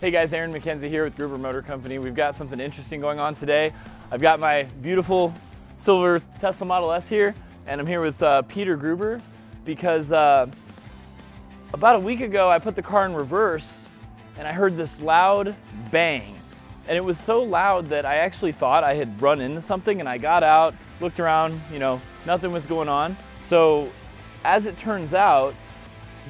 Hey guys, Aaron McKenzie here with Gruber Motor Company. We've got something interesting going on today. I've got my beautiful silver Tesla Model S here, and I'm here with uh, Peter Gruber because uh, about a week ago I put the car in reverse and I heard this loud bang. And it was so loud that I actually thought I had run into something and I got out, looked around, you know, nothing was going on. So as it turns out,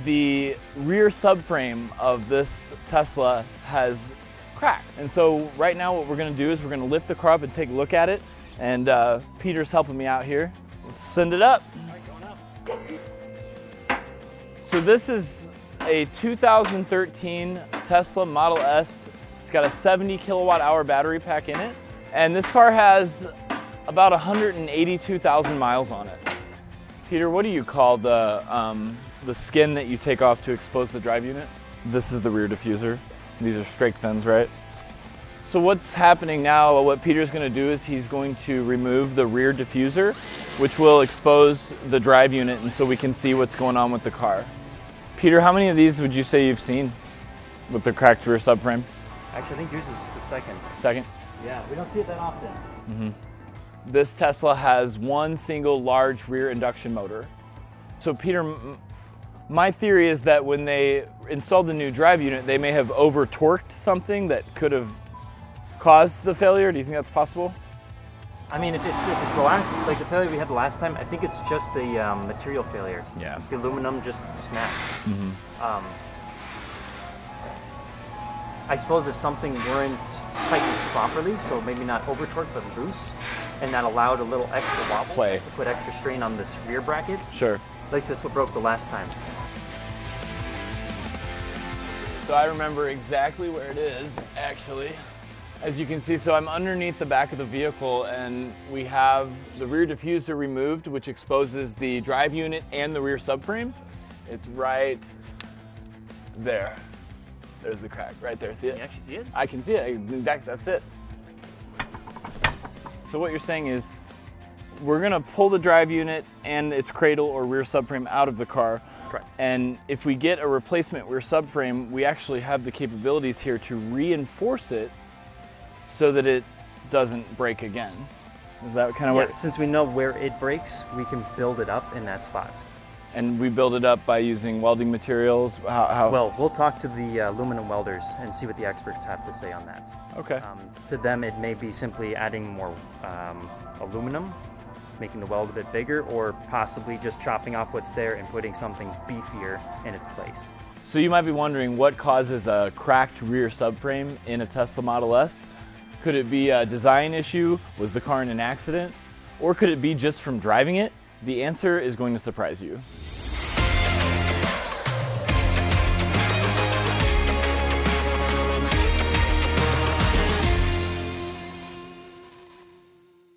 the rear subframe of this Tesla has cracked. And so right now what we're gonna do is we're gonna lift the car up and take a look at it. And uh, Peter's helping me out here. Let's send it up. So this is a 2013 Tesla Model S. It's got a 70 kilowatt hour battery pack in it. And this car has about 182,000 miles on it. Peter, what do you call the, um, the skin that you take off to expose the drive unit? This is the rear diffuser. These are strake fins, right? So what's happening now, what Peter's gonna do is he's going to remove the rear diffuser, which will expose the drive unit and so we can see what's going on with the car. Peter, how many of these would you say you've seen with the cracked rear subframe? Actually, I think yours is the second. Second? Yeah, we don't see it that often. This Tesla has one single large rear induction motor. So Peter, my theory is that when they installed the new drive unit, they may have over torqued something that could have caused the failure. Do you think that's possible? I mean, if it's if it's the last like the failure we had the last time, I think it's just a um, material failure. Yeah. The aluminum just snapped. Um, I suppose if something weren't tightened properly, so maybe not over torqued but loose, and that allowed a little extra wobble Play. to put extra strain on this rear bracket. Sure. At least that's what broke the last time. So I remember exactly where it is, actually. As you can see, so I'm underneath the back of the vehicle and we have the rear diffuser removed, which exposes the drive unit and the rear subframe. It's right there. There's the crack, right there, see Can it? you actually see it? I can see it, exactly, that's it. So what you're saying is, we're gonna pull the drive unit and its cradle or rear subframe out of the car. Correct. And if we get a replacement rear subframe, we actually have the capabilities here to reinforce it so that it doesn't break again. Is that kind of Yeah, what? since we know where it breaks, we can build it up in that spot. And we build it up by using welding materials. How? how Well, we'll talk to the uh, aluminum welders and see what the experts have to say on that. okay. Um, to them, it may be simply adding more um, aluminum, making the weld a bit bigger, or possibly just chopping off what's there and putting something beefier in its place. So you might be wondering what causes a cracked rear subframe in a Tesla Model S? Could it be a design issue? Was the car in an accident? Or could it be just from driving it? The answer is going to surprise you.